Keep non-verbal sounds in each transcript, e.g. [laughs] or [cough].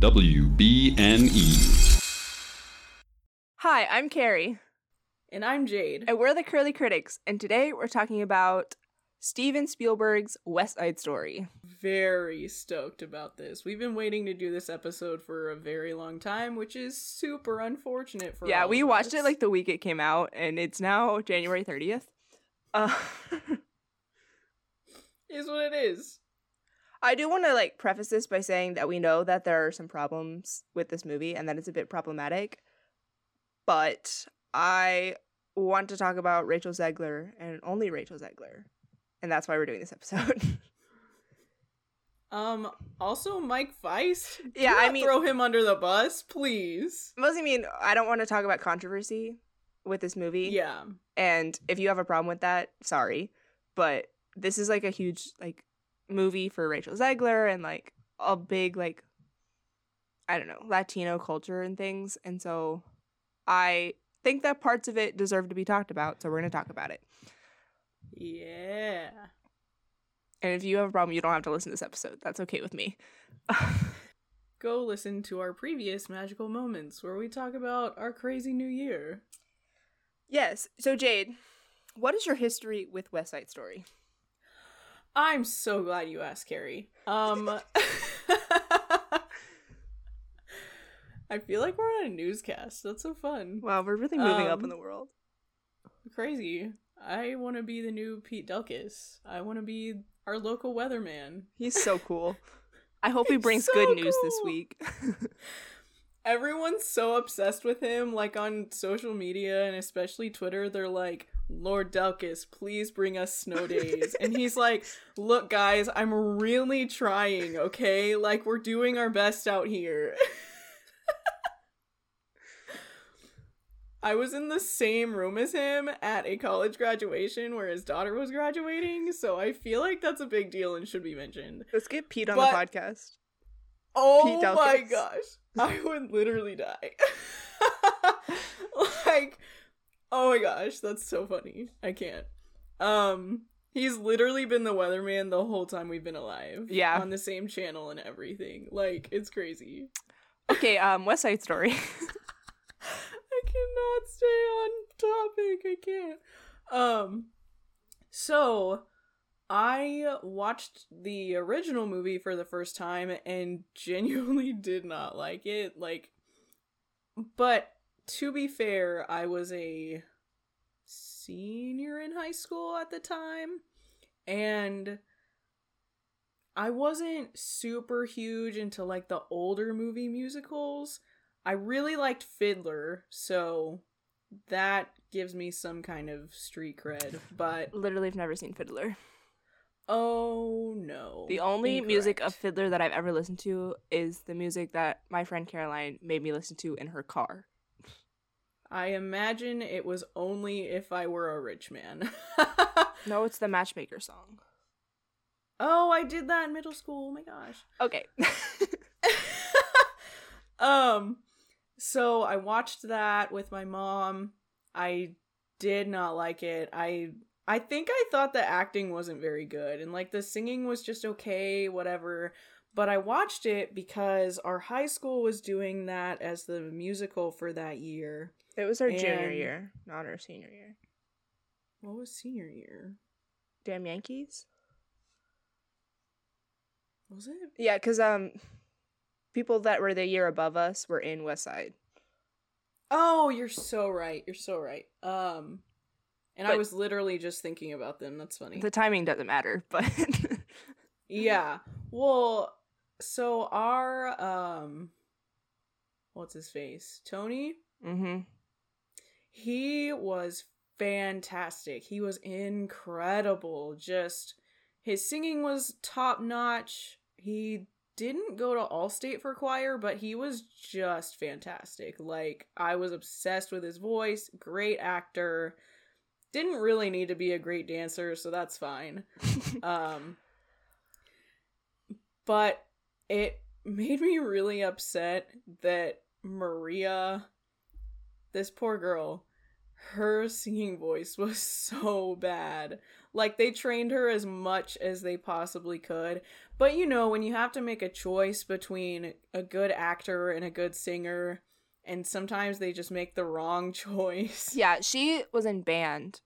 WBNE. Hi, I'm Carrie, And I'm Jade. and we're the Curly Critics, and today we're talking about Steven Spielberg's West Side Story. Very stoked about this. We've been waiting to do this episode for a very long time, which is super unfortunate for us. yeah, all we of watched it like the week it came out, and it's now January 30th. Uh, [laughs] is what it is. I do want to like preface this by saying that we know that there are some problems with this movie and that it's a bit problematic, but I want to talk about Rachel Zegler and only Rachel Zegler, and that's why we're doing this episode. [laughs] Um. Also, Mike Faist. [laughs] Yeah, I mean- throw him under the bus, please. Mostly mean I don't want to talk about controversy with this movie. Yeah. And if you have a problem with that, sorry. But this is like a huge like movie for Rachel Zegler and like a big like I don't know, Latino culture and things. And so I think that parts of it deserve to be talked about, so we're going to talk about it. Yeah. And if you have a problem, you don't have to listen to this episode. That's okay with me. [laughs] Go listen to our previous magical moments where we talk about our crazy new year. yes. So Jade, what is your history with West Side Story? I'm so glad you asked, Carrie. Um [laughs] I feel like we're on a newscast. That's so fun. Wow, we're really moving up in Um, the world. Crazy. I want to be the new Pete Delkus. I want to be our local weatherman. He's so [laughs] cool. I hope he brings so good news this week. [laughs] Everyone's so obsessed with him, like on social media and especially Twitter. They're like, Lord Delkus, please bring us snow days. and he's like, Look, guys, I'm really trying, okay? Like, we're doing our best out here. I was in the same room as him at a college graduation where his daughter was graduating, so I feel like that's a big deal and should be mentioned. Let's get Pete on But- the podcast. Oh my gosh. I would literally die. [laughs] like oh my gosh, that's so funny. I can't. Um he's literally been the weatherman the whole time we've been alive. Yeah. On the same channel and everything. Like it's crazy. Okay, um, West Side Story. [laughs] I cannot stay on topic. I can't. Um so I watched the original movie for the first time and [laughs] genuinely did not like it. Like but to be fair, I was a senior in high school at the time and I wasn't super huge into like the older movie musicals. I really liked Fiddler, so that gives me some kind of street cred. But [laughs] Literally, I've never seen Fiddler. oh no. The only music of Fiddler that I've ever listened to is the music that my friend Caroline made me listen to in her car. I imagine it was only if I were a rich man. [laughs] No, it's the Matchmaker song. oh, I did that in middle school. Oh my gosh. Okay. [laughs] um so I watched that with my mom. I did not like it. I I think I thought the acting wasn't very good and like the singing was just okay, whatever. But I watched it because our high school was doing that as the musical for that year. It was our junior year, not our senior year. What was senior year? Damn Yankees. Was it? Yeah, because um, people that were the year above us were in West Side. Oh, you're so right. You're so right. Um and I was literally just thinking about them. That's funny. The timing doesn't matter, [laughs] but Yeah. Well, so our um what's his face? Tony? mm-hmm. He was fantastic. He was incredible. Just his singing was top notch. He didn't go to Allstate for choir, but he was just fantastic. Like I was obsessed with his voice. Great actor. Didn't really need to be a great dancer, so that's fine. [laughs] um but it made me really upset that Maria this poor girl her singing voice was [laughs] so bad. Like they trained her as much as they possibly could. But you know, when you have to make a choice between a good actor and a good singer, and sometimes they just make the wrong [laughs] choice. Yeah, she was in band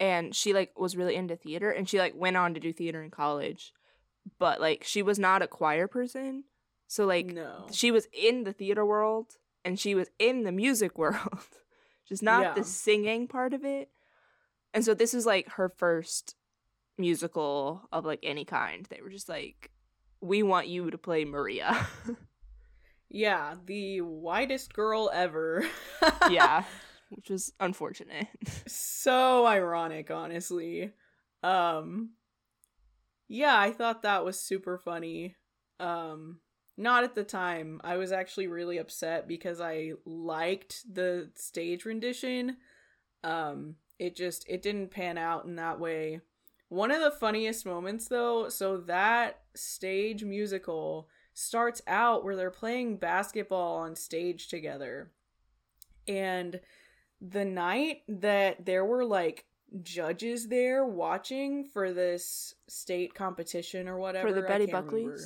and she like was really into theater and she like went on to do theater in college. But like she was not a choir person. So like no. she was in the theater world and she was in the music [laughs] world. just not Yeah. the singing part of it. And so this is like her first musical of like any kind. They were just like we want you to play Maria. [laughs] Yeah, the whitest girl ever. [laughs] yeah, which was unfortunate. so ironic, honestly. Um Yeah, I thought that was super funny. Um not at the time. I was actually really upset because I liked the stage rendition. Um it just it didn't pan out in that way. One of the funniest moments though, so that stage musical starts out where they're playing basketball on stage together. And the night that there were like judges there watching for this state competition or whatever For the Betty can't remember.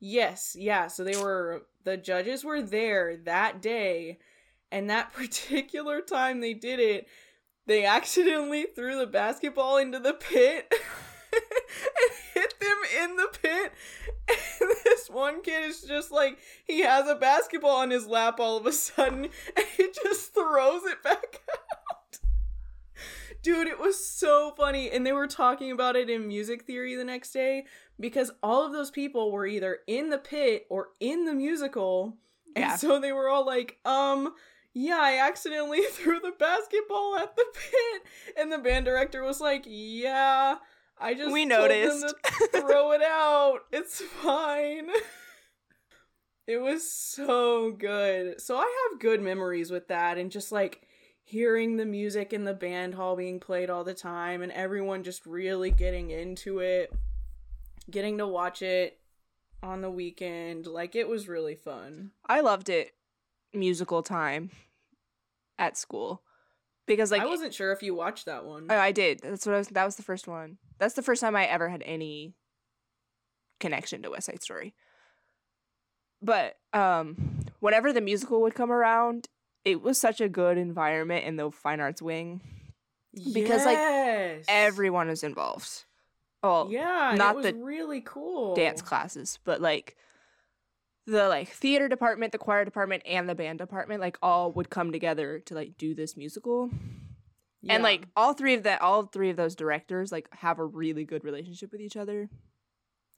Yes, yeah. So they were the judges were there that day, and that [laughs] particular time they did it, they accidentally threw the basketball into the pit [laughs] and hit them in the pit. And this one kid is just like he has a basketball on his lap all of a sudden, [laughs] and he just throws it back out. Dude, it was so funny. And they were talking about it in music theory the next day because all of those people were either in the pit or in the musical. And Yeah. so they were all like, um, yeah, I accidentally [laughs] threw the basketball at the pit. And the band director was like, yeah, I just We told them noticed." to [laughs] throw it out. It's fine. [laughs] It was so good. So I have good memories with that and just like hearing the music in the band hall being played all the time and everyone just really getting into it, getting to watch it on the weekend. Like it was really fun. I loved it musical time at school because like I wasn't sure if you watched that one. Oh, I did. That's what I was. That was the first one. That's the first time I ever had any connection to West Side Story. But um, whenever the musical would come around, it was such a good environment in the fine arts wing. because, like, Everyone was involved. Oh, yeah, not it was the really cool. dance classes, but like the like theater department, the choir department, and the band department, like all would come together to like do this musical. Yeah. And like all three of that, all three of those directors like have a really good relationship with each other.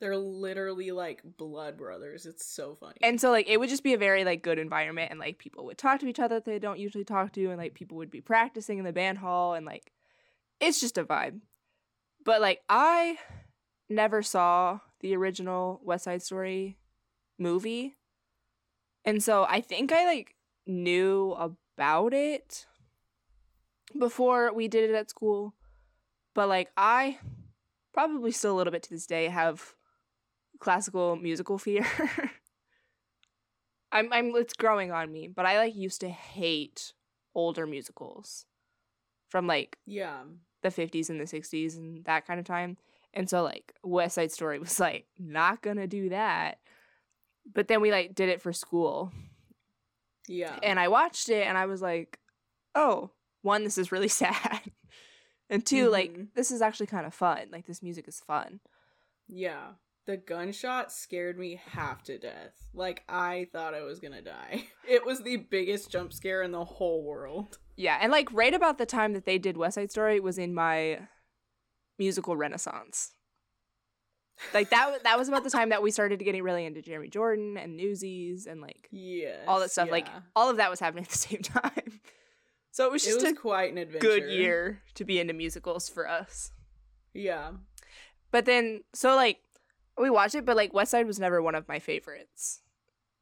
they're literally like blood brothers. It's so funny. And so like it would just be a very like good environment and like people would talk to each other that they don't usually talk to and like people would be practicing in the band hall and like it's just a vibe. But like I never saw the original West Side Story movie. And so I think I like knew about it before we did it at school. But like I probably still a little bit to this day have classical musical fear. [laughs] I'm I'm it's growing on me, but I like used to hate older musicals from like yeah. The 50s and the 60s and that kind of time. And so like West Side Story [laughs] was like not going to do that. But then we like did it for school Yeah. and I watched it and I was like, "Oh, one this is really [laughs] sad." and 2 like Mhm. this is actually kind of fun. Like this music is fun. Yeah. The gunshot scared me half to death. Like I thought I was gonna die. [laughs] It was the biggest jump scare in the whole world. Yeah, and like right about the time that they did West Side Story was in my musical renaissance. Like that that was about the time that we started getting really into Jeremy Jordan and Newsies and like Yes. all that stuff. Like all of that was happening at the [laughs] same time. So it was it just was a quite an adventure. good year to be into musicals for us. Yeah. But then so like we watched it, but like West Side was never one of my favorites.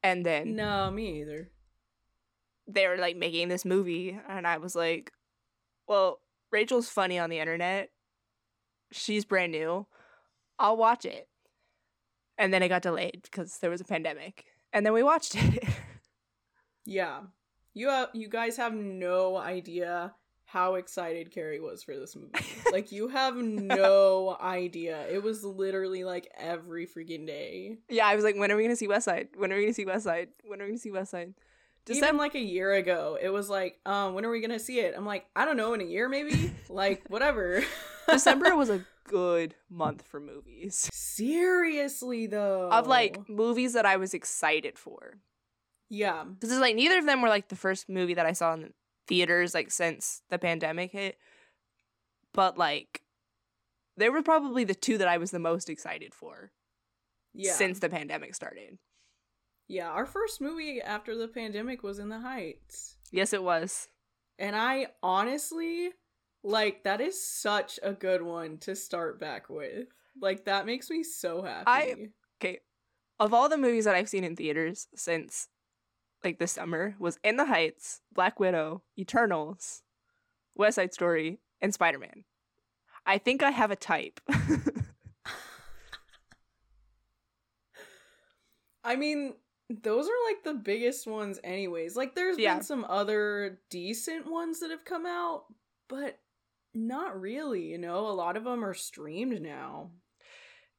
And then No, me either. They were like making this movie and I was like, well, Rachel's funny on the internet. She's brand new. I'll watch it. And then it got delayed because there was a pandemic. And then we watched it. [laughs] Yeah. You have, you guys have no idea how excited Carrie was for this movie. [laughs] like you have no idea. It was literally like every freaking day. Yeah, I was like, when are we gonna see West Side? When are we gonna see West Side? When are we gonna see West Side? December- Even like a year ago, it was like, um, when are we gonna see it? I'm like, I don't know, in a year maybe. [laughs] like whatever. [laughs] December was a good month for movies. Seriously though, of like movies that I was excited for. Yeah, because it's like neither of them were like the first movie that I saw in theaters like since the pandemic hit. But like they were probably the two that I was the most excited for. Yeah. Since the pandemic started. Yeah, our first movie after the pandemic was In the Heights. Yes, it was. And I honestly like that is such a good one to start back with. Like that makes me so happy. I okay. Of all the movies that I've seen in theaters since like this summer was In the Heights, Black Widow, Eternals, West Side Story, and Spider Man. I think I have a type. [laughs] I mean, those are like the biggest ones, anyways. Like, there's yeah. been some other decent ones that have come out, but not really, you know? A lot of them are streamed now.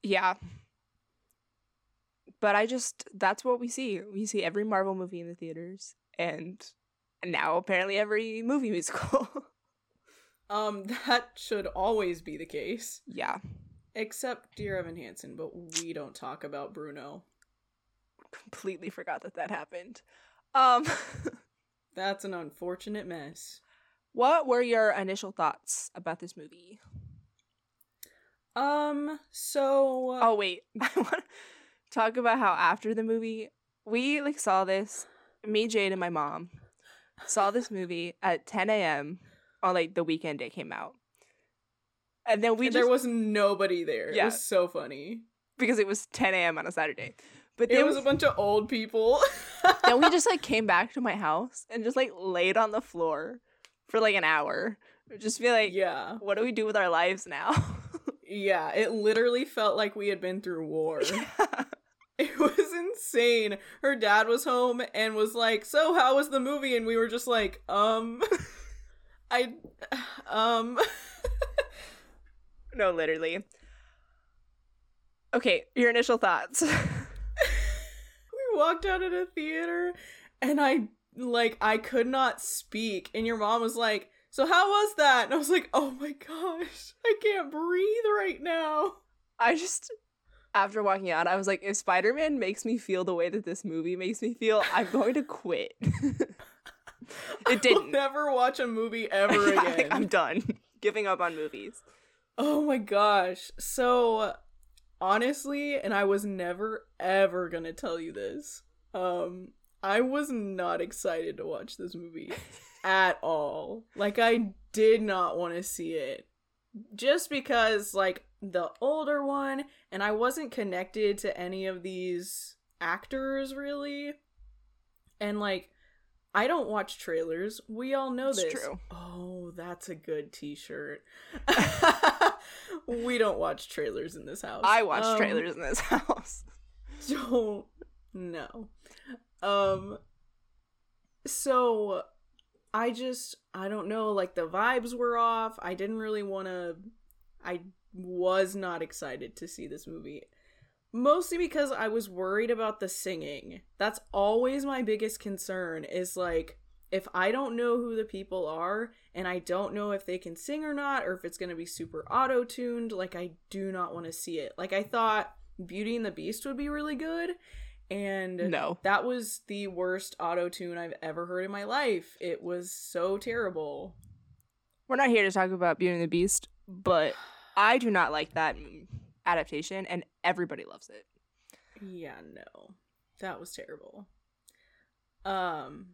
Yeah but I just that's what we see. We see every Marvel movie in the theaters and now apparently every movie musical. [laughs] um that should always be the case. Yeah. Except Dear Evan Hansen, but we don't talk about Bruno. Completely forgot that that happened. Um [laughs] that's an unfortunate mess. What were your initial thoughts about this movie? Um, so Oh wait. [laughs] I want to talk about how after the movie, we like saw this. Me, Jade, and my mom saw this movie at 10 a.m. on like the weekend it came out, and then we and just, there was nobody there. Yeah. It was so funny because it was 10 a.m. on a Saturday. But it was a bunch of old people. [laughs] then we just like [laughs] came back to my house and just like laid on the floor for like an hour. Just be like, yeah, what do we do with our lives now? [laughs] yeah, it literally felt like we had been through war. Yeah. It was insane. Her dad was home and was like, "So, how was the movie?" And we were just like, "Um, I, [sighs] um." no, literally. Okay, your initial thoughts. Walked out of the theater, and I like I could not speak, and your mom was like, "So how was that?" And I was like, "Oh my gosh, I can't breathe right now." I just after walking out, I was like, if Spider Man makes me feel the way that this movie makes me feel, I'm going to quit. [laughs] it didn't. never watch a movie ever [laughs] again. I'm done. Giving up on movies. Oh my gosh. So honestly, and I was never ever gonna tell you this. Um, I was not excited to watch this movie [laughs] at all. Like I did not want to see it. Just because like the older one and I wasn't connected to any of these actors really. And like I don't watch trailers. We all know it's this. True. Oh, that's a good t-shirt. [laughs] we don't watch trailers in this house. I watch um, trailers in this [laughs] house. Don't no. Um so I just I don't know like the vibes were off. I didn't really want to I was not excited to see this movie. Mostly because I was worried about the singing. That's always my biggest concern is like if I don't know who the people are and I don't know if they can sing or not or if it's going to be super auto-tuned, like I do not want to see it. Like I thought Beauty and the Beast would be really good and no. That was the worst auto-tune I've ever heard in my life. It was so terrible. We're not here to talk about Beauty and the Beast, but I do not like that adaptation, and everybody loves it. Yeah, no, that was terrible. Um,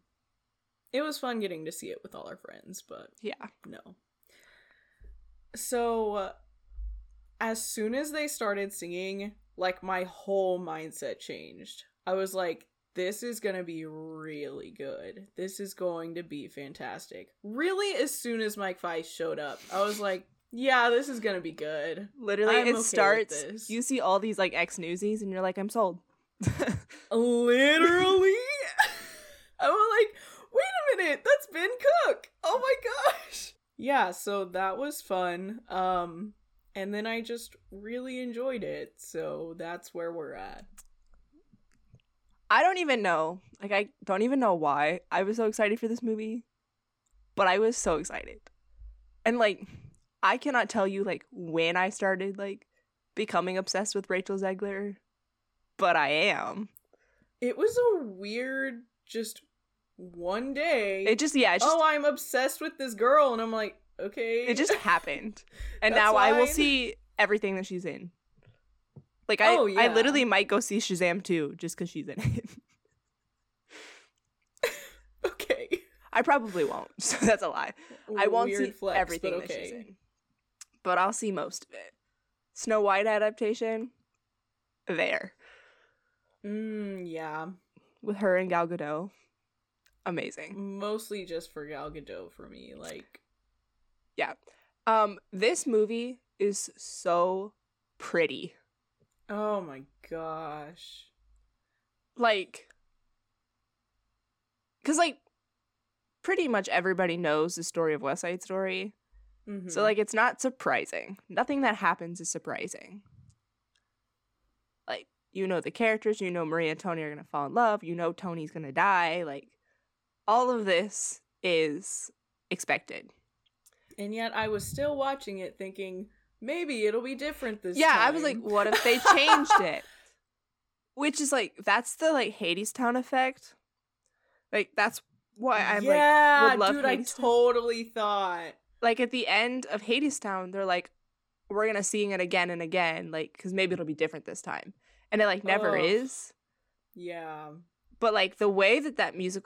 it was fun getting to see it with all our friends, but yeah, no. So, uh, as soon as they started singing, like my whole mindset changed. I was like, this is going to be really good. This is going to be fantastic. Really, as soon as Mike Faist showed up, I was like, yeah, this is gonna be good. Literally, I'm it okay starts. You see all these like X newsies, and you're like, I'm sold. [laughs] Literally, I'm like, wait a it. That's Ben Cook. Oh my gosh. Yeah, so that was fun. Um and then I just really enjoyed it. So that's where we're at. I don't even know. Like I don't even know why I was so excited for this movie. But I was so excited. And like I cannot tell you like when I started like becoming obsessed with Rachel Zegler, but I am. It was a weird just one day. It just yeah, it just, oh, I'm obsessed with this girl and I'm like, okay. it just happened. [laughs] And now I will see everything that she's in. Like I Oh, I literally might go see Shazam too just cuz she's in it. [laughs] [laughs] okay. I probably won't. So that's a lie. I won't Weird see flex, everything but that she's in. But I'll see most of it. Snow White adaptation there Mm, yeah. with her and Gal Gadot. Amazing. Mostly just for Gal Gadot for me. Like, yeah. Um this movie is so pretty. oh my gosh. Like cuz like pretty much everybody knows the story of West Side Story. Mhm. So like it's not surprising. Nothing that happens is surprising. Like you know the characters, you know Maria and Tony are going to fall in love, you know Tony's going to die, like all of this is expected. and yet I was still watching it thinking maybe it'll be different this yeah, time. Yeah, I was like what if they [laughs] changed it? Which is like that's the like Hadestown effect. Like that's why I'm like yeah, would love dude, I Hades totally thought. like at the end of Hadestown, they're like, we're gonna seeing it again and again, like because maybe it'll be different this time, and it like never is. Yeah. But like the way that that music,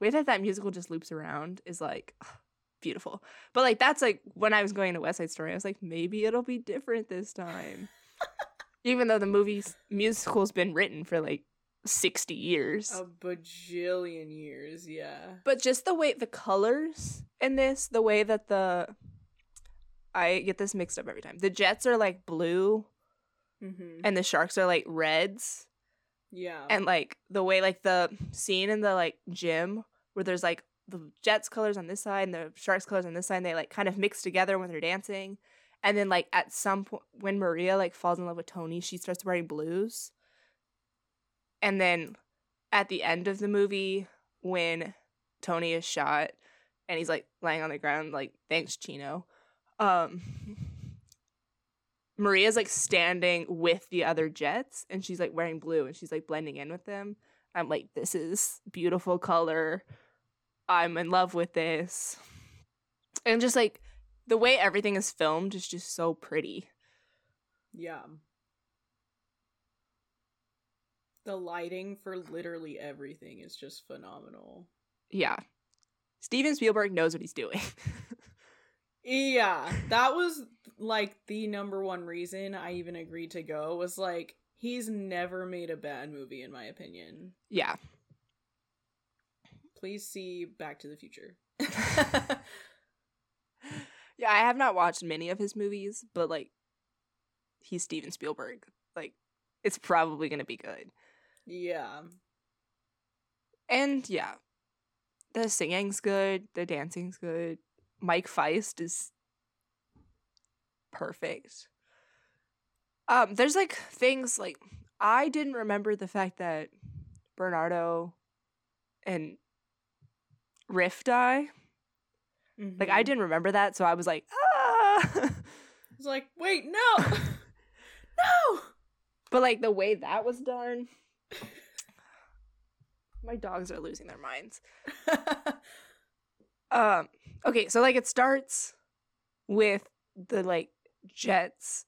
way that that musical just loops around is like [sighs] beautiful. But like that's like when I was going to West Side Story, I was like, maybe it'll be different this time, [laughs] even though the movie's musical's been written for like sixty years. A bajillion years, yeah. But just the way the colors in this, the way that the I get this mixed up every time. The Jets are like blue Mm-hmm. and the Sharks are like reds. Yeah. And like the way like the scene in the like gym where there's like the Jets colors on this side and the Sharks colors on this side, and they like kind of mix together when they're dancing. And then like at some point when Maria like falls in love with Tony, she starts wearing blues. And then at the end of the movie, when Tony is shot and he's like lying on the ground, like, thanks, Chino. Um [laughs] Maria's like standing with the other Jets and she's like wearing blue and she's like blending in with them. I'm like, this is beautiful color. I'm in love with this. And just like the way everything is filmed is just so pretty. Yeah. The lighting for literally everything is just phenomenal. Yeah. Steven Spielberg knows what he's doing. [laughs] Yeah, that was like the number one reason I even agreed to go was like he's never made a bad movie in my opinion. yeah. Please see Back to the Future. [laughs] [laughs] Yeah, I have not watched many of his movies, but like he's Steven Spielberg. Like it's probably going to be good. yeah. And yeah. The singing's good, the dancing's good. Mike Faist is perfect. Um there's like things like I didn't remember the fact that Bernardo and Riff die. Like I Mhm. didn't remember that, so I was like, ah. [laughs] I was like, wait, no, [laughs] no. but like the way that was done, my dogs are losing their minds. [laughs] Um, okay, so like it starts with the like jets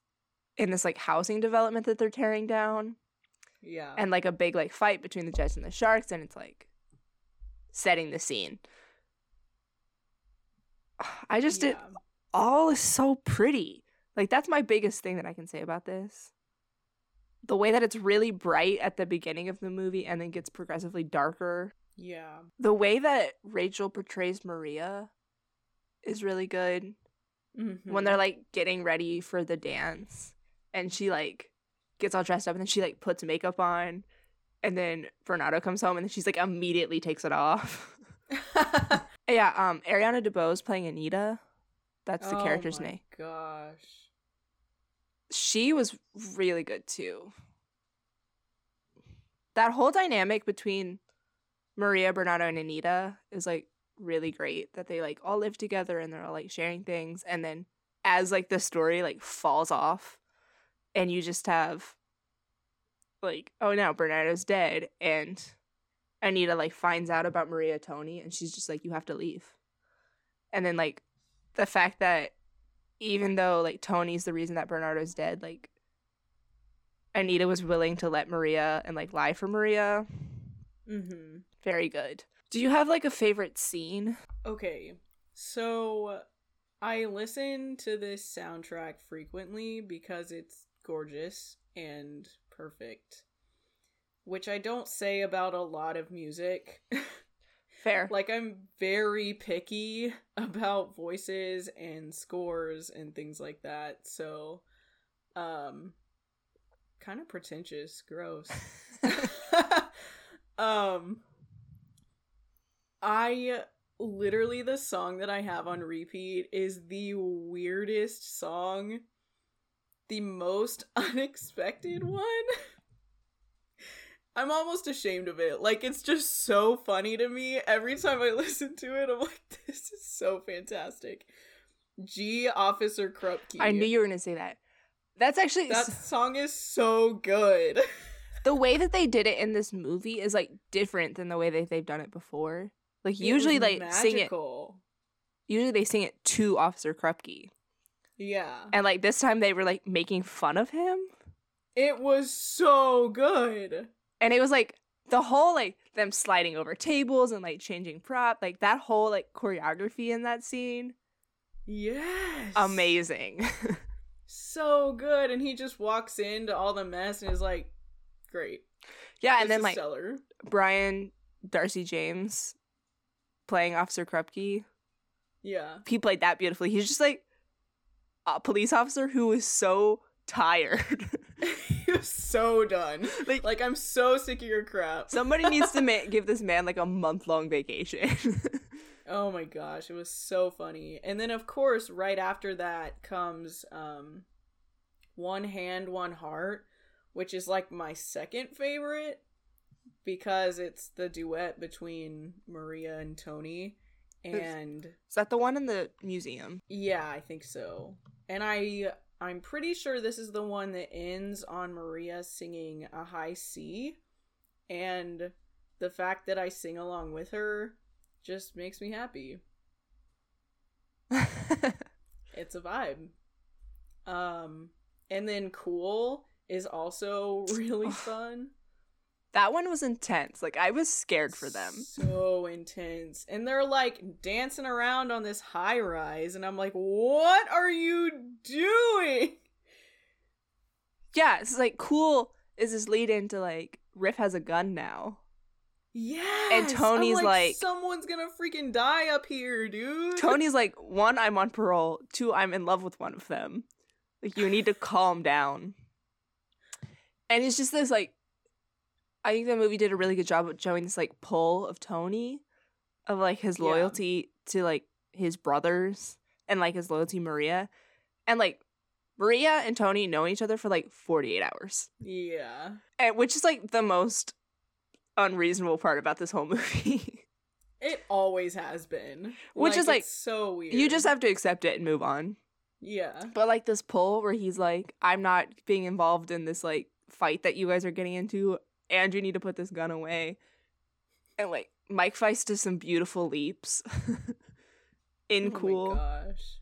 in this like housing development that they're tearing down, yeah, and like a big like fight between the jets and the sharks, and it's like setting the scene. [sighs] I just did all is so pretty. Like that's my biggest thing that I can say about this. The way that it's really bright at the beginning of the movie and then gets progressively darker. Yeah, The way that Rachel portrays Maria is really good. When Mhm. they're like getting ready for the dance and she like gets all dressed up and then she like puts makeup on and then Bernardo comes home and then she's like immediately takes it off. [laughs] [laughs] Yeah, um, Ariana DeBose playing Anita. That's the Oh character's my name. Gosh. She was really good too. That whole dynamic between Maria, Bernardo, and Anita is like really great. That they like all live together and they're all like sharing things, and then as like the story like falls off, and you just have like, oh no, Bernardo's dead, and Anita like finds out about Maria Tony, and she's just like, you have to leave, and then like the fact that even though like Tony's the reason that Bernardo's dead, like Anita was willing to let Maria and like lie for Maria. Mm-hmm. Very good. Do you have like a favorite scene? Okay, so I listen to this soundtrack frequently because it's gorgeous and perfect, which I don't say about a lot of music. [laughs] Fair. like, I'm very picky about voices and scores and things like that, so, um, kind of pretentious, gross. [laughs] [laughs] um, I literally the song that I have on repeat is the weirdest song, the most [laughs] unexpected mm. one. I'm almost ashamed of it. Like it's just so funny to me every time I [laughs] listen to it. I'm like, [laughs] this is so fantastic. Gee Officer Krupke. I knew you were gonna say that. That's actually that song is so good. the way that they did it in this movie is like different than the way that they've done it before. Like It usually they sing it usually they sing it to Officer Krupke. Yeah. And like this time they were like making fun of him. It was so good. And it was like the whole like them sliding over tables and like changing prop, like that whole like choreography in that scene. Yes. Amazing. [laughs] So good. And he just walks into all the mess and is like, great. yeah, This and then like stellar. Brian Darcy James playing Officer Krupke. Yeah. He played that beautifully. He's just like a police officer who is so tired. [laughs] [laughs] he was so done. like, Like, I'm so sick of your crap. [laughs] somebody needs to ma- give this man like a month long vacation. Oh my gosh, it was so funny. And then of course, right after that comes um One Hand, One Heart, which is like my second favorite because it's the duet between Maria and Tony. And is that the one in the museum? yeah, I think so. And I I'm pretty sure this is the one that ends on Maria singing a high C. And the fact that I sing along with her just makes me happy. [laughs] It's a vibe. Um and then cool is also really fun. That one was intense. Like I was scared for them. So intense. And they're like dancing around on this high rise and I'm like, "What are you doing?" Yeah, it's like cool is this lead into like Riff has a gun now. Yes. And Tony's I'm like- someone's going to freaking die up here, dude. Tony's like, one, I'm on parole. Two, I'm in love with one of them. Like, you need to calm down. And it's just this, like, I think the movie did a really good job of showing this, like, pull of Tony, of, like, his loyalty loyalty to, like, his brothers and, like, his loyalty to Maria. And, like, Maria and Tony know each other for, like, 48 hours. Yeah. And, which is, like, the most unreasonable part about this whole [laughs] movie. It always has been. Which is, like, so weird. you just have to accept it and move on. Yeah. But like this pull where he's like, I'm not being involved in this like fight that you guys are getting into, and you need to put this gun away. And like Mike Faist does some beautiful leaps [laughs] in Oh my cool. gosh.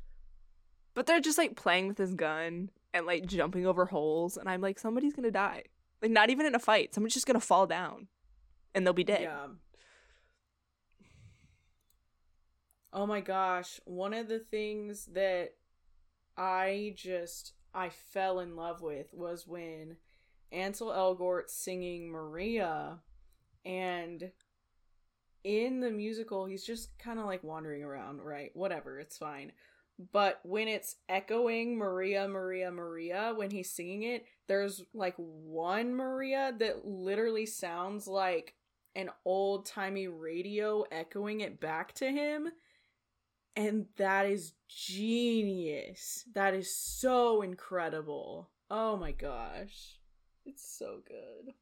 but they're just like playing with his gun and like jumping over holes, and I'm like, somebody's gonna die. Like not even in a fight, someone's just gonna fall down, and they'll be dead. Yeah. Oh my gosh, one of the things that I just I fell in love with was when Ansel Elgort singing Maria and in the musical he's just kind of like wandering around, right? Whatever, it's fine. But when it's echoing Maria, Maria, Maria, when he's singing it, there's like one Maria that literally sounds like an old timey radio echoing it back to him. And that is genius. That is so incredible. Oh my gosh. It's so good.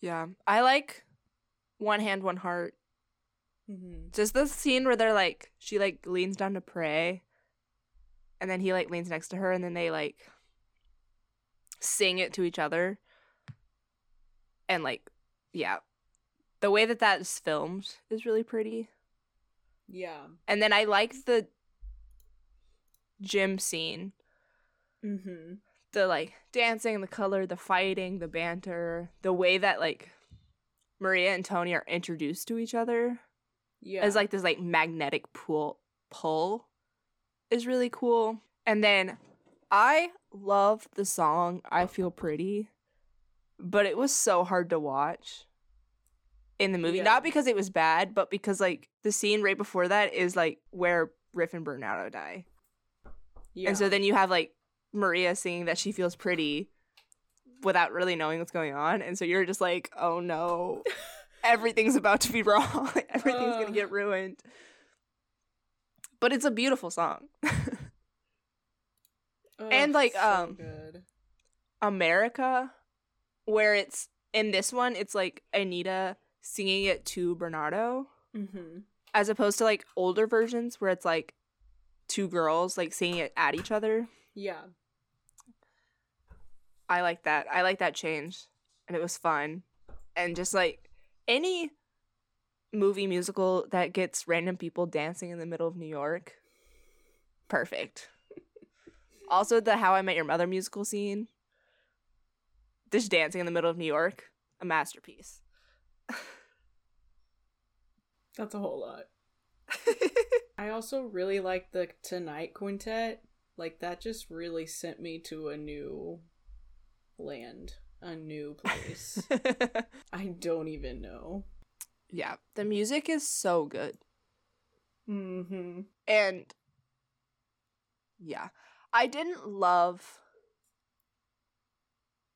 Yeah. I like One Hand, One Heart. Mm-hmm. Just the scene where they're like, she like leans down to pray, and then he like leans next to her, and then they like sing it to each other. And like, yeah. The way that that is filmed is really pretty. Yeah. And then I like the gym scene. Mm-hmm. The like dancing, the color, the fighting, the banter, the way that like Maria and Tony are introduced to each other Yeah. as like this like magnetic pull pull is really cool. And then I love the song I Feel Pretty, but it was so hard to watch in the movie. Yeah. Not because it was bad, but because like the scene right before that is like where Riff and Bernardo die. yeah. And so then you have like Maria singing that she feels pretty without really knowing what's going on. And so you're just like, oh no, [laughs] everything's about to be wrong. [laughs] Everything's going to get ruined. But it's a beautiful song. Ugh, and, like, so um, good. America, where it's in this one, it's like Anita singing it to Bernardo, Mm-hmm. as opposed to like older versions where it's like two girls like singing it at each other. Yeah. I like that. I like that change. And it was fun. And just like any movie musical that gets random people dancing in the middle of New York, perfect. [laughs] also, the How I Met Your Mother musical scene, just dancing in the middle of New York, a masterpiece. [laughs] That's a whole lot. [laughs] I also really like the Tonight Quintet. Like that just really sent me to a new land, a new [laughs] place. [laughs] I don't even know. yeah, the music is so good. Mm-hmm. And yeah, I didn't love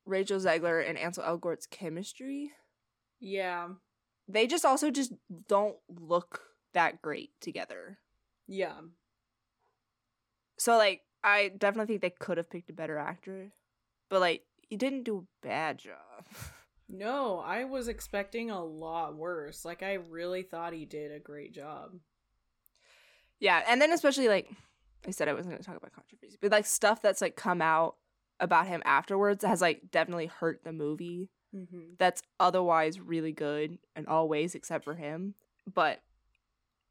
Rachel Zegler and Ansel Elgort's chemistry. Yeah. They just also just don't look that great together. Yeah. So like I definitely think they could have picked a better actor. But like he didn't do a bad job. [laughs] No, I was expecting a lot worse. Like I really thought he did a great job. yeah, and then especially like I said I wasn't going to talk about controversy, but like stuff that's like come out about him afterwards has like definitely hurt the movie. Mm-hmm. that's otherwise really good in all ways except for him. But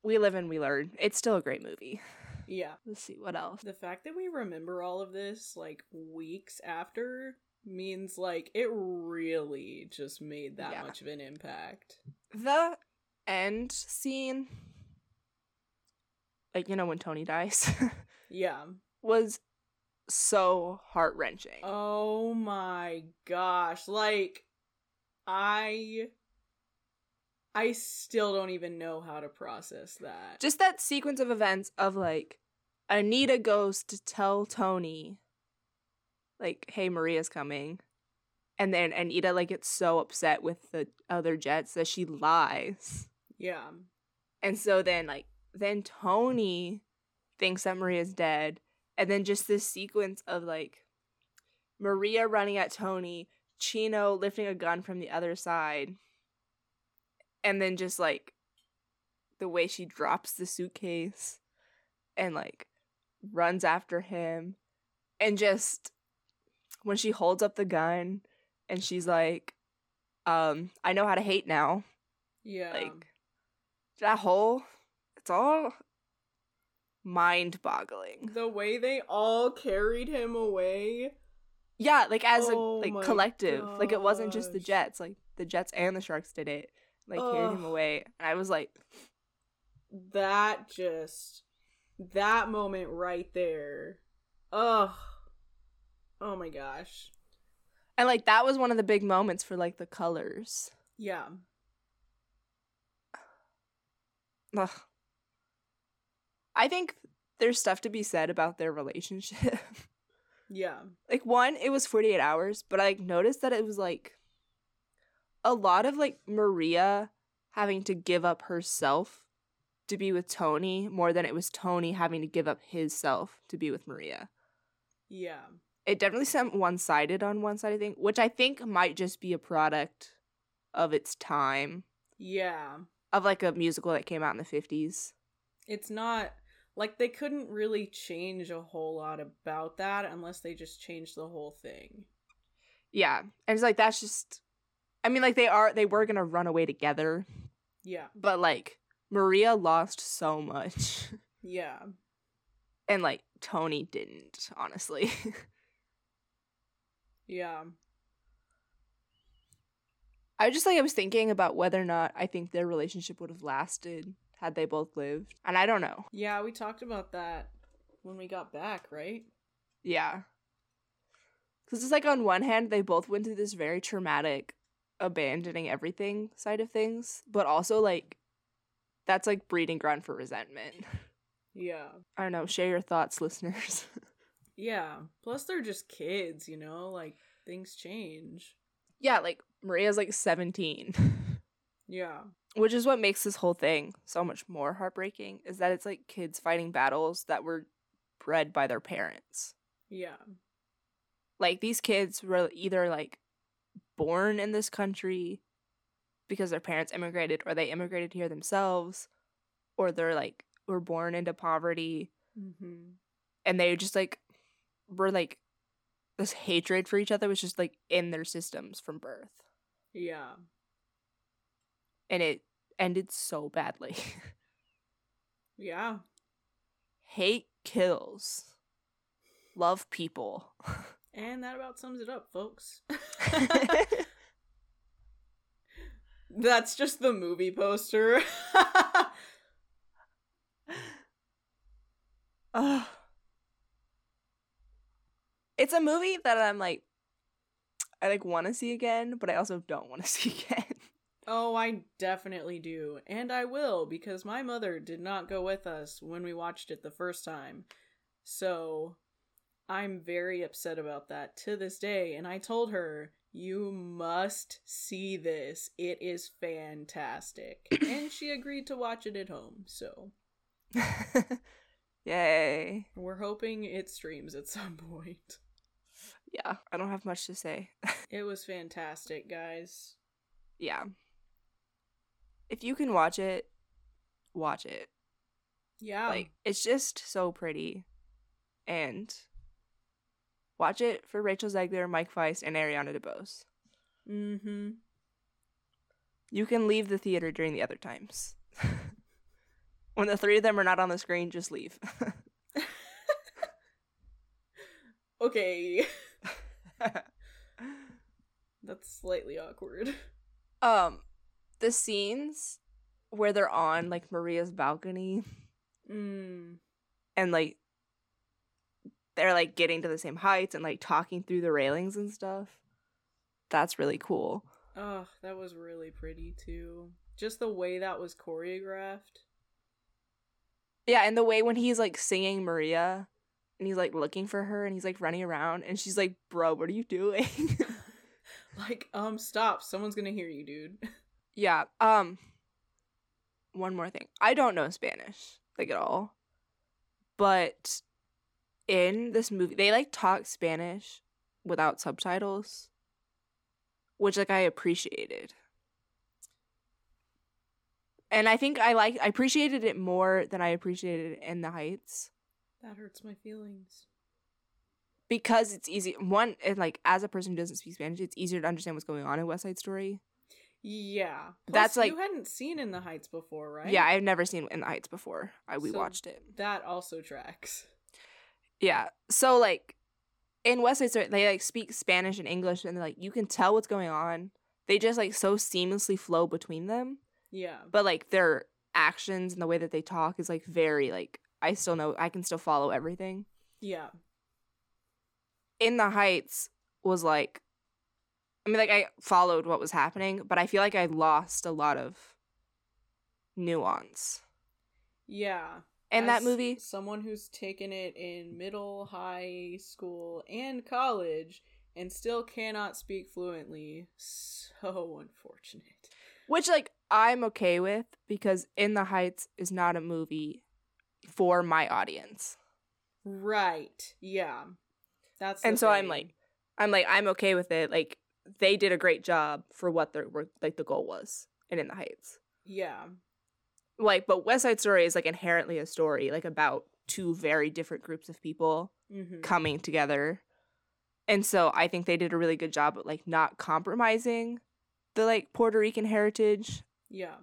we live and we learn. It's still a great movie. Yeah. Let's see what else. The fact that we remember all of this like weeks after means like it really just made that Yeah. much of an impact. The end scene, like you know when Tony dies, [laughs] Yeah. was so heart wrenching. Oh my gosh. Like I I still don't even know how to process that. Just that sequence of events of like Anita goes to tell Tony, like, "Hey, Maria's coming," and then Anita like gets so upset with the other Jets that she lies. yeah. And so then like then Tony thinks that Maria's dead. And then just this sequence of like Maria running at Tony, Chino lifting a gun from the other side. And then just like the way she drops the suitcase and like runs after him. And just when she holds up the gun and she's like, um, I know how to hate now Yeah. like that whole it's all mind boggling the way they all carried him away. yeah like as Oh a like collective like it wasn't just the jets like the jets and the sharks did it like carried him away and i was like That just that moment right there. Ugh. Oh my gosh. and like that was one of the big moments for like the colors Yeah. Ugh. i think there's stuff to be said about their relationship [laughs] Yeah. like one it was 48 hours but i like, noticed that it was like a lot of like Maria having to give up herself to be with Tony more than it was Tony having to give up his self to be with Maria. Yeah. It definitely seemed one sided on one side, I think, which I think might just be a product of its time, Yeah. of like a musical that came out in the 50s. It's not like they couldn't really change a whole lot about that unless they just changed the whole thing. Yeah. And it's like, that's just, I mean, like they are, they were going to run away together, Yeah. but like Maria lost so much. [laughs] Yeah. and like Tony didn't, honestly. [laughs] Yeah. I just like I was thinking about whether or not I think their relationship would have lasted had they both lived. And I don't know. Yeah, we talked about that when we got back, right? Yeah. Cuz it's like on one hand they both went through this very traumatic abandoning everything side of things, but also like that's like breeding ground for resentment. [laughs] Yeah. I don't know, share your thoughts listeners. [laughs] Yeah. Plus they're just kids, you know? Like things change. yeah, like Maria's like 17. [laughs] Yeah. Which is what makes this whole thing so much more heartbreaking is that it's like kids fighting battles that were bred by their parents. Yeah. Like these kids were either like born in this country because their parents immigrated or they immigrated here themselves or they're like were born into poverty Mhm. and they just like were like this hatred for each other was just like in their systems from birth Yeah. and it ended so badly. [laughs] Yeah. Hate kills. Love people. And that about sums it up, folks. [laughs] [laughs] That's just the movie poster. [sighs] Ugh. It's a movie that I'm like I like want to see again, but I also don't want to [laughs] see again. oh, I definitely do. And I will, because my mother did not go with us when we watched it the first time. So I'm very upset about that to this day. And I told her, you must see this. It is fantastic. [coughs] and she agreed to watch it at home. So [laughs] Yay. we're hoping it streams at some [laughs] point. Yeah, I don't have much to say. [laughs] It was fantastic, guys. yeah. If you can watch it, watch it. Yeah. Like it's just so pretty. And watch it for Rachel Zegler, Mike Faist, and Ariana DeBose. mm-hmm. You can leave the theater during the other times. [laughs] when the three of them are not on the screen, just leave. [laughs] Okay. [laughs] That's slightly awkward. [laughs] um, the scenes where they're on like Maria's balcony Mm. and like they're like getting to the same heights and like talking through the railings and stuff. That's really cool. Oh, that was really pretty too. Just the way that was choreographed. Yeah, and the way when he's like singing Maria and he's like looking for her and he's like running around and she's like, "Bro, what are you doing?" [laughs] Like, um, stop. Someone's gonna hear you, dude. yeah. Um one more thing. I don't know Spanish like at all. But in this movie, they like talk Spanish without subtitles, which like I appreciated. And I think I like I appreciated it more than I appreciated it in the Heights. That hurts my feelings. because it's easy one and like as a person who doesn't speak spanish it's easier to understand what's going on in west side story Yeah. Plus, That's like- you hadn't seen In the Heights before, right? yeah i've never seen in the heights before i we So- watched it That also tracks. yeah so like in west side story they like speak spanish and english and like you can tell what's going on they just like so seamlessly flow between them Yeah. but like their actions and the way that they talk is like very like i still know i can still follow everything Yeah. in the heights was like i mean like i followed what was happening but i feel like i lost a lot of nuance Yeah. in that movie Someone who's taken it in middle, high school, and college, and still cannot speak fluently. So unfortunate. Which like I'm okay with because In the Heights is not a movie for my audience. Right. Yeah. That's and so I'm like I'm like I'm okay with it. Like they did a great job for what their were like the goal was and In the Heights. yeah. Like but West Side Story is like inherently a story like about two very different groups of people Mm-hmm. coming together. And so I think they did a really good job at like not compromising the like Puerto Rican heritage, Yeah.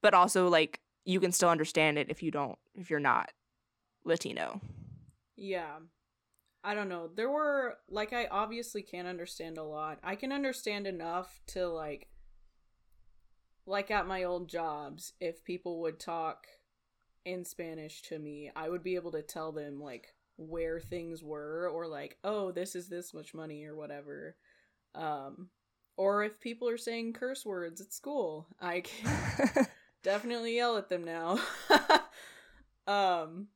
but also like you can still understand it if you don't if you're not Latino. Yeah. I don't know. There were like I obviously can't understand a lot. I can understand enough to like like at my old jobs if people would talk in Spanish to me, I would be able to tell them like where things were or like, "Oh, this is this much money" or whatever. Um or if people are saying curse words at school, I [laughs] can definitely yell at them now. [laughs] um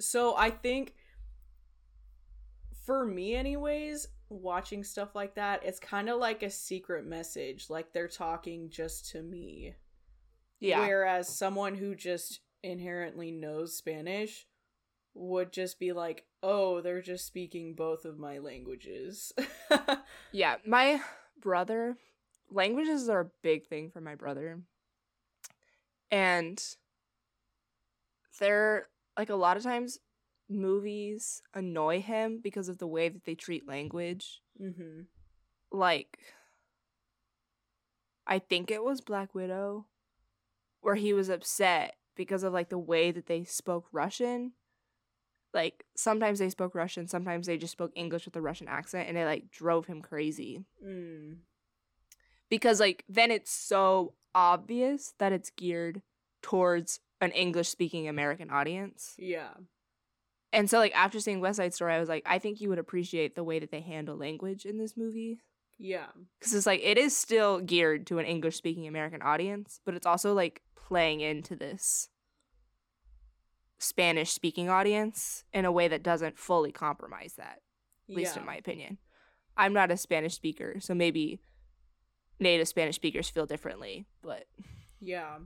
so I think for me anyways, watching stuff like that, it's kind of like a secret message, like they're talking just to me. yeah. Whereas someone who just inherently knows Spanish would just be like, "Oh, they're just speaking both of my languages." [laughs] Yeah, my brother, languages are a big thing for my brother. And they're like a lot of times movies annoy him because of the way that they treat language. mhm. Like I think it was Black Widow where he was upset because of like the way that they spoke Russian. Like sometimes they spoke Russian, sometimes they just spoke English with a Russian accent and it like drove him crazy Mm. because like then it's so obvious that it's geared towards an English speaking American audience. Yeah. And so like after seeing West Side Story I was like I think you would appreciate the way that they handle language in this movie Yeah. cuz it's like it is still geared to an English speaking American audience, but it's also like playing into this Spanish speaking audience in a way that doesn't fully compromise that at least yeah. in my opinion. I'm not a Spanish speaker, so maybe native Spanish speakers feel differently, but Yeah.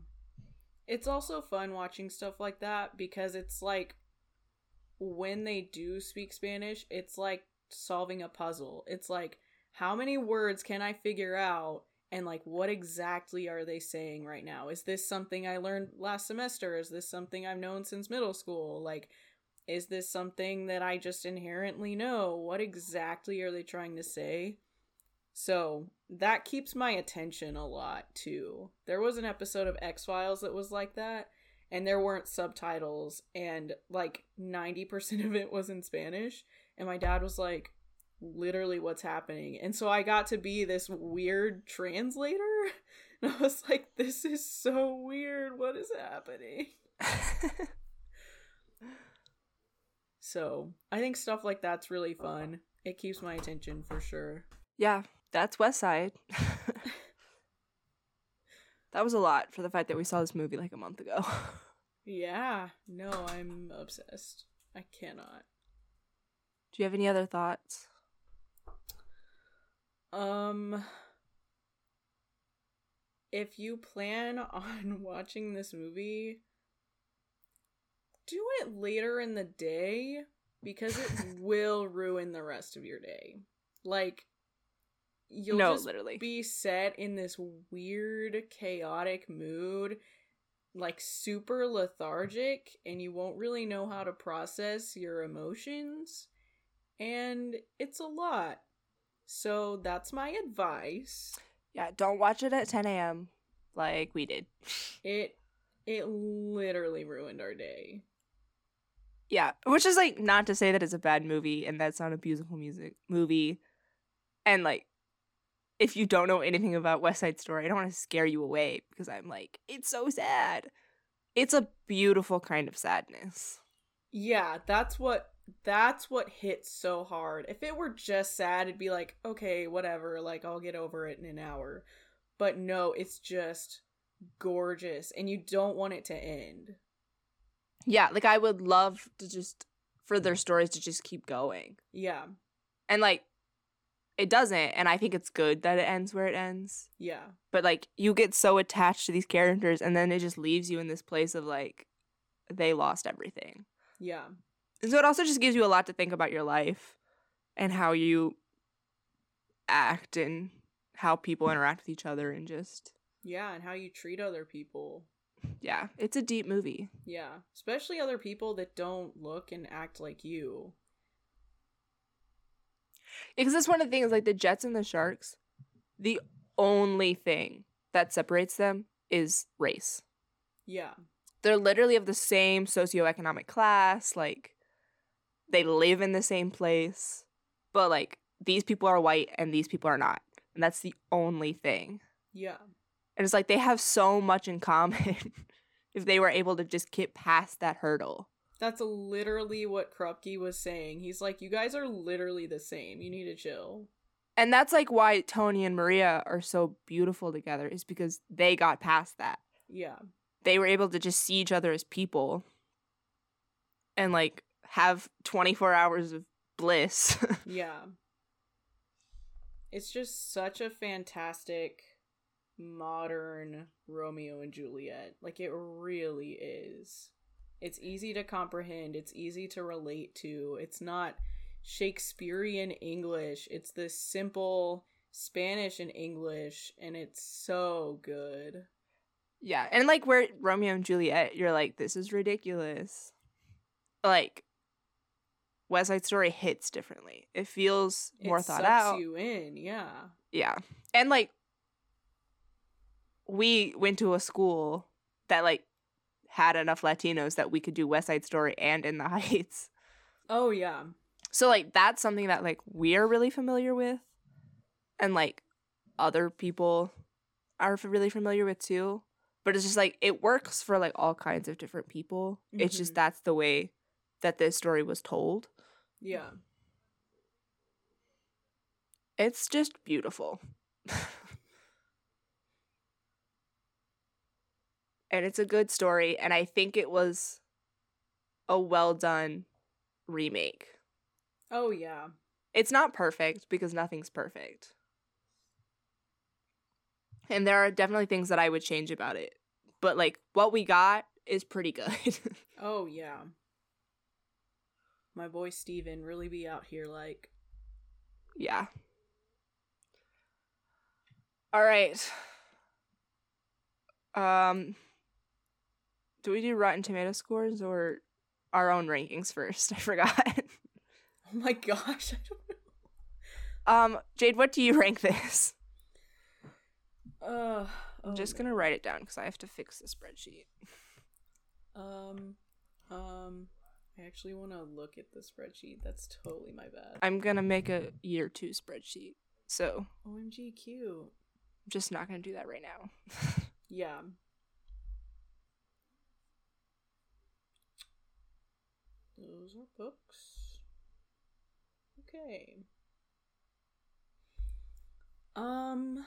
It's also fun watching stuff like that because it's like when they do speak Spanish, it's like solving a puzzle. It's like how many words can I figure out and like what exactly are they saying right now? Is this something I learned last semester? Is this something I've known since middle school? Like is this something that I just inherently know? What exactly are they trying to say? So that keeps my attention a lot too. There was an episode of X Files that was like that, and there weren't subtitles, and like 90% of it was in Spanish. And my dad was like, literally, what's happening? And so I got to be this weird translator. [laughs] And I was like, this is so weird. What is happening? [laughs] So I think stuff like that's really fun. It keeps my attention for sure. yeah, that's West Side. [laughs] that was a lot for the fact that we saw this movie like a month ago. [laughs] Yeah, no, I'm obsessed. I cannot. Do you have any other thoughts? Um if you plan [laughs] on watching this movie, do it later in the day because it will ruin the rest of your day. Like you'll no, just literally. be set in this weird chaotic mood like super lethargic and you won't really know how to process your emotions and it's a lot so that's my advice yeah, don't watch it at 10 a.m. like we did. [laughs] it it literally ruined our day Yeah, which is like not to say that it's a bad movie and that's not a beautiful music movie. And like if you don't know anything about West Side Story, I don't want to scare you away because I'm like it's so sad. It's a beautiful kind of sadness. yeah that's what that's what hits so hard if it were just sad it'd be like okay whatever like i'll get over it in an hour but no it's just gorgeous and you don't want it to end Yeah, like I would love to just for their stories to just keep going. yeah And like it doesn't, and I think it's good that it ends where it ends. Yeah. But like you get so attached to these characters and then it just leaves you in this place of like they lost everything. Yeah. And so it also just gives you a lot to think about your life and how you act and how people interact with each other and just Yeah, and how you treat other people. yeah, it's a deep movie. Yeah, especially other people that don't look and act like you. Because that's one of the things like the Jets and the Sharks, the only thing that separates them is race. Yeah. They're literally of the same socioeconomic class, like they live in the same place, but like these people are white and these people are not. And that's the only thing. Yeah. And it's like they have so much in common [laughs] if they were able to just get past that hurdle. That's literally what Krupke was saying. He's like, you guys are literally the same. You need to chill. And that's like why Tony and Maria are so beautiful together, is because they got past that. Yeah. They were able to just see each other as people and like have 24 hours of bliss. [laughs] Yeah. It's just such a fantastic modern Romeo and Juliet. Like it really is. It's easy to comprehend, it's easy to relate to. It's not Shakespearean English. It's this simple Spanish and English and it's so good. yeah. And like where Romeo and Juliet, you're like, this is ridiculous. Like West Side Story hits differently. It feels more it thought out. you in, yeah. Yeah. And like we went to a school that like had enough Latinos that we could do West Side Story and In the [laughs] Heights. Oh yeah. So like that's something that like we're really familiar with and like other people are really familiar with too. But it's just like it works for like all kinds of different people. It's just Mhm. that's the way that this story was told. Yeah. It's just beautiful. [laughs] and it's a good story and I think it was a well done remake. Oh yeah. It's not perfect because nothing's perfect. And there are definitely things that I would change about it. But like what we got is pretty good. [laughs] Oh yeah. My boy Steven really be out here like yeah. All right. Um do we do Rotten Tomato scores or our own rankings first? [laughs] I forgot. [laughs] Oh my gosh, I don't know. um Jade, what do you rank this? [sighs] Uh I'm oh just going to write it down cuz I have to fix the spreadsheet. um um I actually want to look at the spreadsheet. That's totally my bad. I'm going to make a year 2 spreadsheet. So, OMG cute. I'm just not going to do that right now. [laughs] Yeah. Those are books. Okay. Um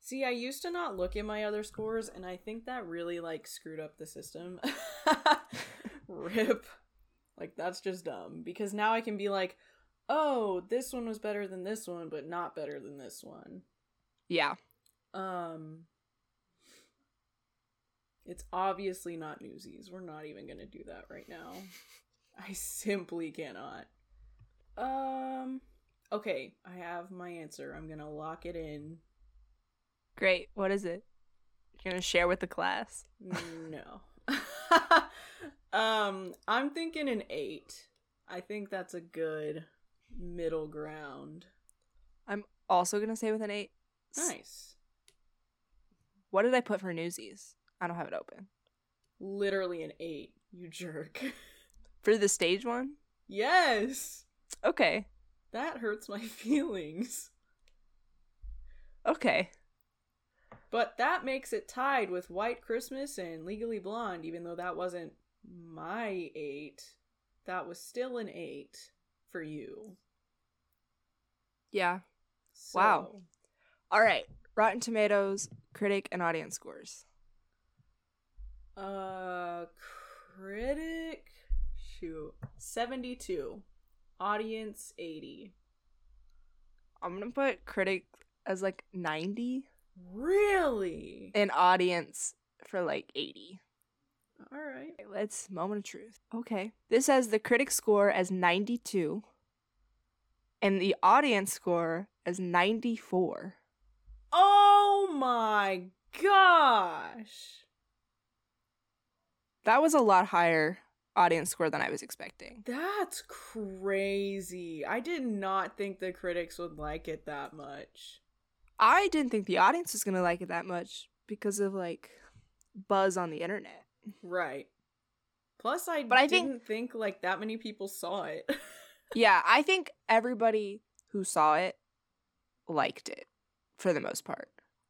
See, I used to not look at my other scores and I think that really like screwed up the system. [laughs] Rip. Like that's just dumb because now I can be like, "Oh, this one was better than this one, but not better than this one." yeah. Um It's obviously not Newsies. We're not even going to do that right now. I simply cannot. Um okay, I have my answer. I'm going to lock it in. Great. What is it? You're going to share with the class? No. [laughs] um I'm thinking an 8. I think that's a good middle ground. I'm also going to say with an 8. Nice. What did I put for Newsies? I don't have it open. Literally an 8, you jerk. [laughs] For the stage one? yes. Okay. That hurts my [laughs] feelings. Okay. But that makes it tied with White Christmas and Legally Blonde, even though that wasn't my eight. That was still an eight for you. Yeah. So, Wow. All right. Rotten Tomatoes, critic, and audience scores. Uh, critic. Shoot. 72. Audience 80. I'm gonna put critic as like 90 Really? and audience for like 80. All right. Let's moment of truth. Okay. This has the critic score as 92 and the audience score as 94. Oh my gosh. That was a lot higher audience score than I was expecting. That's crazy. I did not think the critics would like it that much. I didn't think the audience was going to like it that much because of like buzz on the internet. Right. Plus I But I think- didn't think like that many people saw it. [laughs] yeah, I think everybody who saw it liked it for the most part.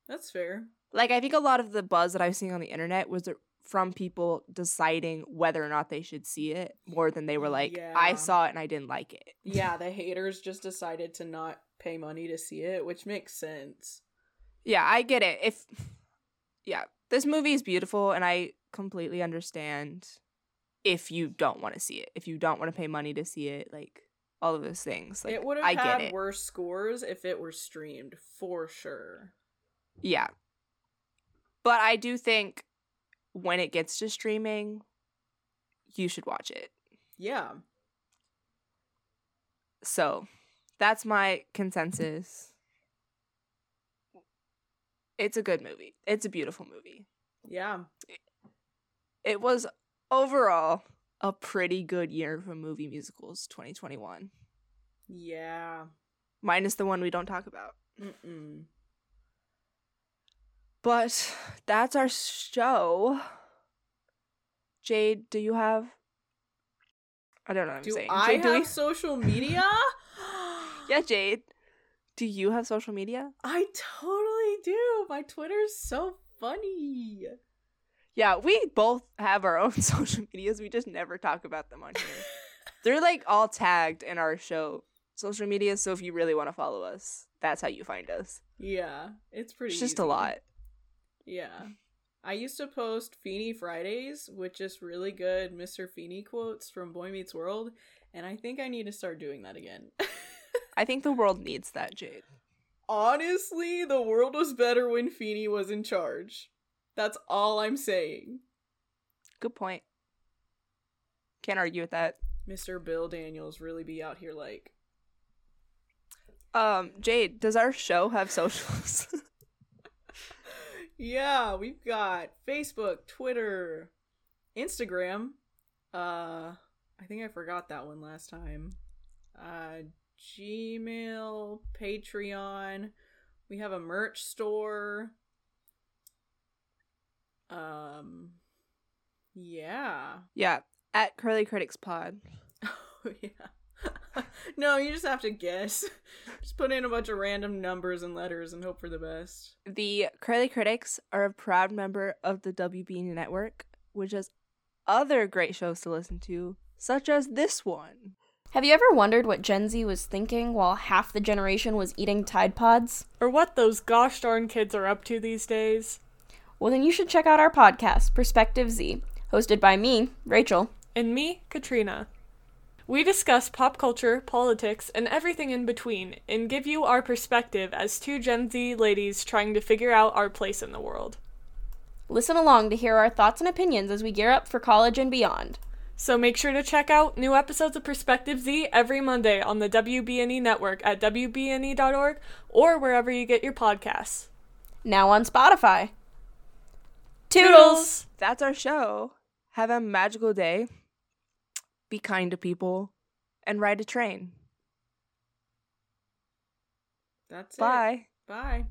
That's fair. Like I think a lot of the buzz that I was seeing on the internet was from people deciding whether or not they should see it more than they were like I saw it and I didn't like it. Yeah, [laughs] the haters just decided to not pay money to see it, which makes sense. Yeah, I get it. If [sighs] yeah, this movie is beautiful and I completely understand if you don't want to see it. If you don't want to pay money to see it, like all of those things. Like it would have I get had it. worse scores if it were streamed, for sure. Yeah. But I do think when it gets to streaming, you should watch it. Yeah. So that's my consensus. It's a good movie. It's a beautiful movie. Yeah. It was overall a pretty good year for movie musicals 2021, Yeah. minus the one we don't talk about. Mm-mm. But that's our show. Jade, do you have? I don't know what I'm Do saying. I Jade, do have we- social media? [gasps] Yeah, Jade. Do you have social media? I totally do. My Twitter's so funny. Yeah, we both have our own [laughs] social medias. We just never talk about them on here. [laughs] They're like all tagged in our show social media. So if you really want to follow us, that's how you find us. Yeah, it's pretty. It's just a lot. Yeah. I used to post Feeny Fridays with just really good Mr. Feeny quotes from Boy Meets World, and I think I need to start doing that again. I think the world needs that, Jade. Honestly, the world was better when Feeny was in charge. That's all I'm saying. Good point. Can't argue with that. Mr. Bill Daniels really be out here like, Um, Jade, does our show have socials? [laughs] yeah, we've got Facebook, Twitter, Instagram. Uh, I think I forgot that one last time. Uh, Gmail, Patreon. We have a merch store. Um, yeah. yeah, at Curly Critics Pod. [laughs] Oh yeah. [laughs] no, you just have to guess. [laughs] Just put in a bunch of random numbers and letters and hope for the best. The Curly Critics are a proud member of the WB Network, which has other great shows to listen to, such as this one. Have you ever wondered what Gen Z was thinking while half the generation was eating Tide Pods? Or what those gosh darn kids are up to these days. Well, then you should check out our podcast, Perspective Z, hosted by me, Rachel. And me, Katrina. We discuss pop culture, politics, and everything in between, and give you our perspective as two Gen Z ladies trying to figure out our place in the world. Listen along to hear our thoughts and opinions as we gear up for college and beyond. So make sure to check out new episodes of Perspective Z every Monday on the WBNE network at WBNE.org or wherever you get your podcasts. Now on Spotify. Toodles! That's our show. Have a magical day. Be kind to people and ride a train. That's it. Bye. Bye.